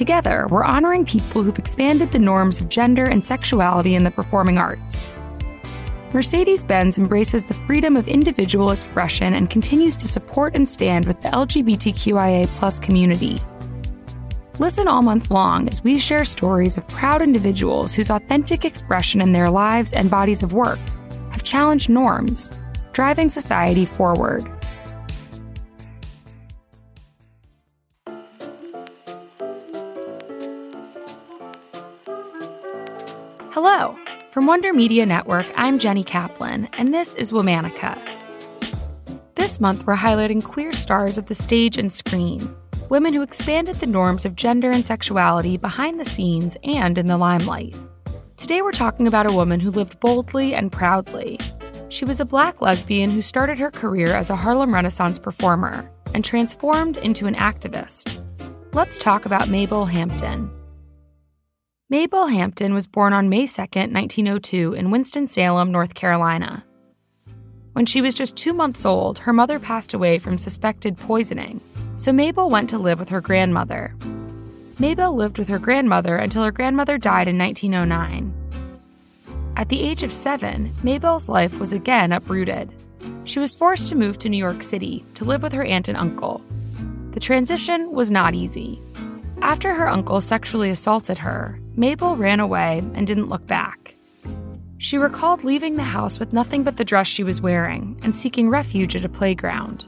Together, we're honoring people who've expanded the norms of gender and sexuality in the performing arts. Mercedes Benz embraces the freedom of individual expression and continues to support and stand with the LGBTQIA community. Listen all month long as we share stories of proud individuals whose authentic expression in their lives and bodies of work have challenged norms, driving society forward. Hello. From Wonder Media Network, I'm Jenny Kaplan, and this is Womanica. This month, we're highlighting queer stars of the stage and screen, women who expanded the norms of gender and sexuality behind the scenes and in the limelight. Today, we're talking about a woman who lived boldly and proudly. She was a black lesbian who started her career as a Harlem Renaissance performer and transformed into an activist. Let's talk about Mabel Hampton. Mabel Hampton was born on May 2, 1902, in Winston-Salem, North Carolina. When she was just two months old, her mother passed away from suspected poisoning, so Mabel went to live with her grandmother. Mabel lived with her grandmother until her grandmother died in 1909. At the age of seven, Mabel's life was again uprooted. She was forced to move to New York City to live with her aunt and uncle. The transition was not easy. After her uncle sexually assaulted her, Mabel ran away and didn't look back. She recalled leaving the house with nothing but the dress she was wearing and seeking refuge at a playground.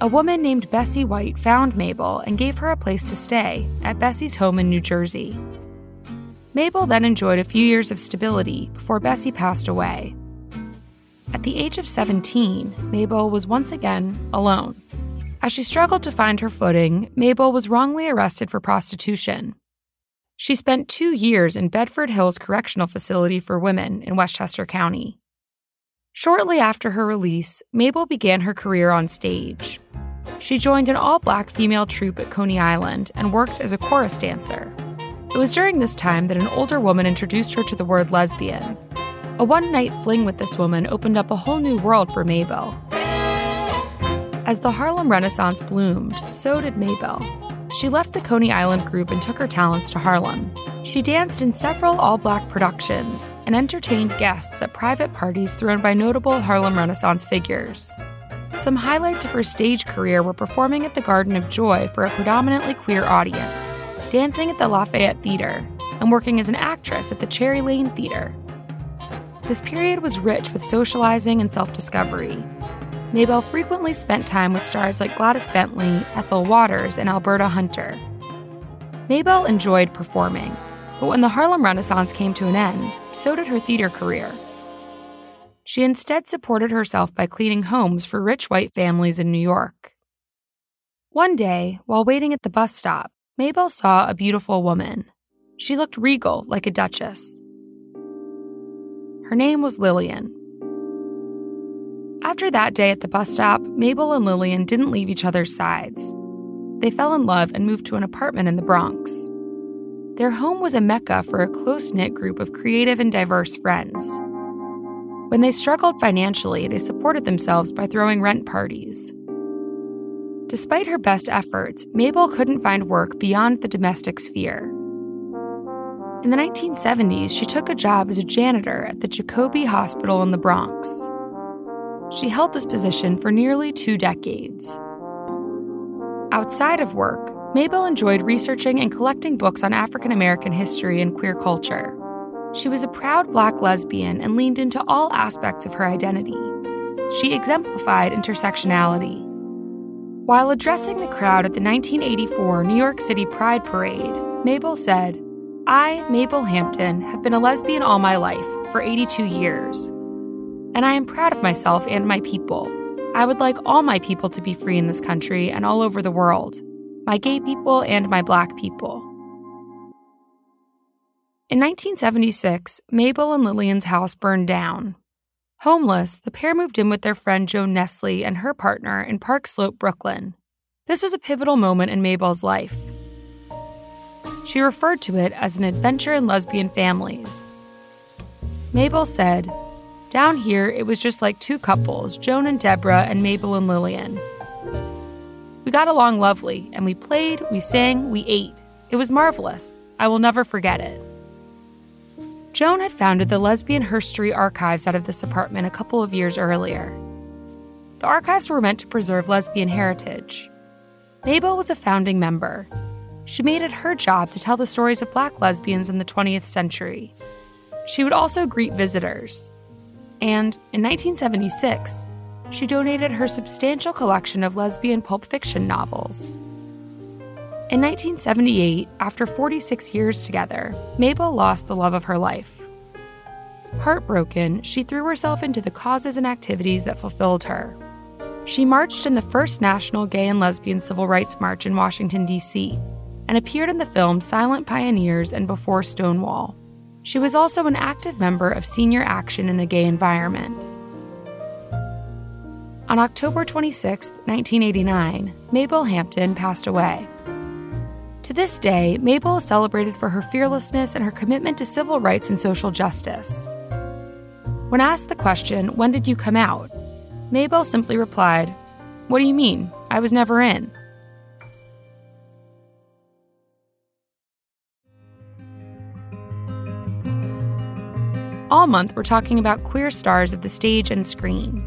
A woman named Bessie White found Mabel and gave her a place to stay at Bessie's home in New Jersey. Mabel then enjoyed a few years of stability before Bessie passed away. At the age of 17, Mabel was once again alone. As she struggled to find her footing, Mabel was wrongly arrested for prostitution. She spent two years in Bedford Hills Correctional Facility for Women in Westchester County. Shortly after her release, Mabel began her career on stage. She joined an all black female troupe at Coney Island and worked as a chorus dancer. It was during this time that an older woman introduced her to the word lesbian. A one night fling with this woman opened up a whole new world for Mabel. As the Harlem Renaissance bloomed, so did Mabel. She left the Coney Island group and took her talents to Harlem. She danced in several all black productions and entertained guests at private parties thrown by notable Harlem Renaissance figures. Some highlights of her stage career were performing at the Garden of Joy for a predominantly queer audience, dancing at the Lafayette Theater, and working as an actress at the Cherry Lane Theater. This period was rich with socializing and self discovery, Mabel frequently spent time with stars like Gladys Bentley, Ethel Waters, and Alberta Hunter. Mabel enjoyed performing, but when the Harlem Renaissance came to an end, so did her theater career. She instead supported herself by cleaning homes for rich white families in New York. One day, while waiting at the bus stop, Mabel saw a beautiful woman. She looked regal, like a duchess. Her name was Lillian. After that day at the bus stop, Mabel and Lillian didn't leave each other's sides. They fell in love and moved to an apartment in the Bronx. Their home was a mecca for a close knit group of creative and diverse friends. When they struggled financially, they supported themselves by throwing rent parties. Despite her best efforts, Mabel couldn't find work beyond the domestic sphere. In the 1970s, she took a job as a janitor at the Jacobi Hospital in the Bronx. She held this position for nearly two decades. Outside of work, Mabel enjoyed researching and collecting books on African American history and queer culture. She was a proud black lesbian and leaned into all aspects of her identity. She exemplified intersectionality. While addressing the crowd at the 1984 New York City Pride Parade, Mabel said, I, Mabel Hampton, have been a lesbian all my life, for 82 years. And I am proud of myself and my people. I would like all my people to be free in this country and all over the world my gay people and my black people. In 1976, Mabel and Lillian's house burned down. Homeless, the pair moved in with their friend Joan Nestle and her partner in Park Slope, Brooklyn. This was a pivotal moment in Mabel's life. She referred to it as an adventure in lesbian families. Mabel said, Down here, it was just like two couples, Joan and Deborah, and Mabel and Lillian. We got along lovely, and we played, we sang, we ate. It was marvelous. I will never forget it. Joan had founded the Lesbian Herstory Archives out of this apartment a couple of years earlier. The archives were meant to preserve lesbian heritage. Mabel was a founding member. She made it her job to tell the stories of black lesbians in the 20th century. She would also greet visitors. And in 1976, she donated her substantial collection of lesbian pulp fiction novels. In 1978, after 46 years together, Mabel lost the love of her life. Heartbroken, she threw herself into the causes and activities that fulfilled her. She marched in the first National Gay and Lesbian Civil Rights March in Washington, D.C., and appeared in the film Silent Pioneers and Before Stonewall. She was also an active member of Senior Action in a Gay Environment. On October 26, 1989, Mabel Hampton passed away. To this day, Mabel is celebrated for her fearlessness and her commitment to civil rights and social justice. When asked the question, When did you come out? Mabel simply replied, What do you mean? I was never in. All month, we're talking about queer stars of the stage and screen.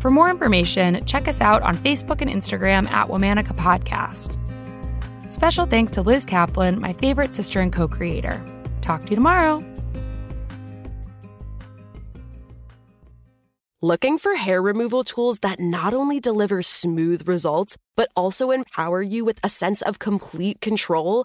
For more information, check us out on Facebook and Instagram at Womanica Podcast. Special thanks to Liz Kaplan, my favorite sister and co creator. Talk to you tomorrow. Looking for hair removal tools that not only deliver smooth results, but also empower you with a sense of complete control?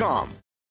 Realty.com.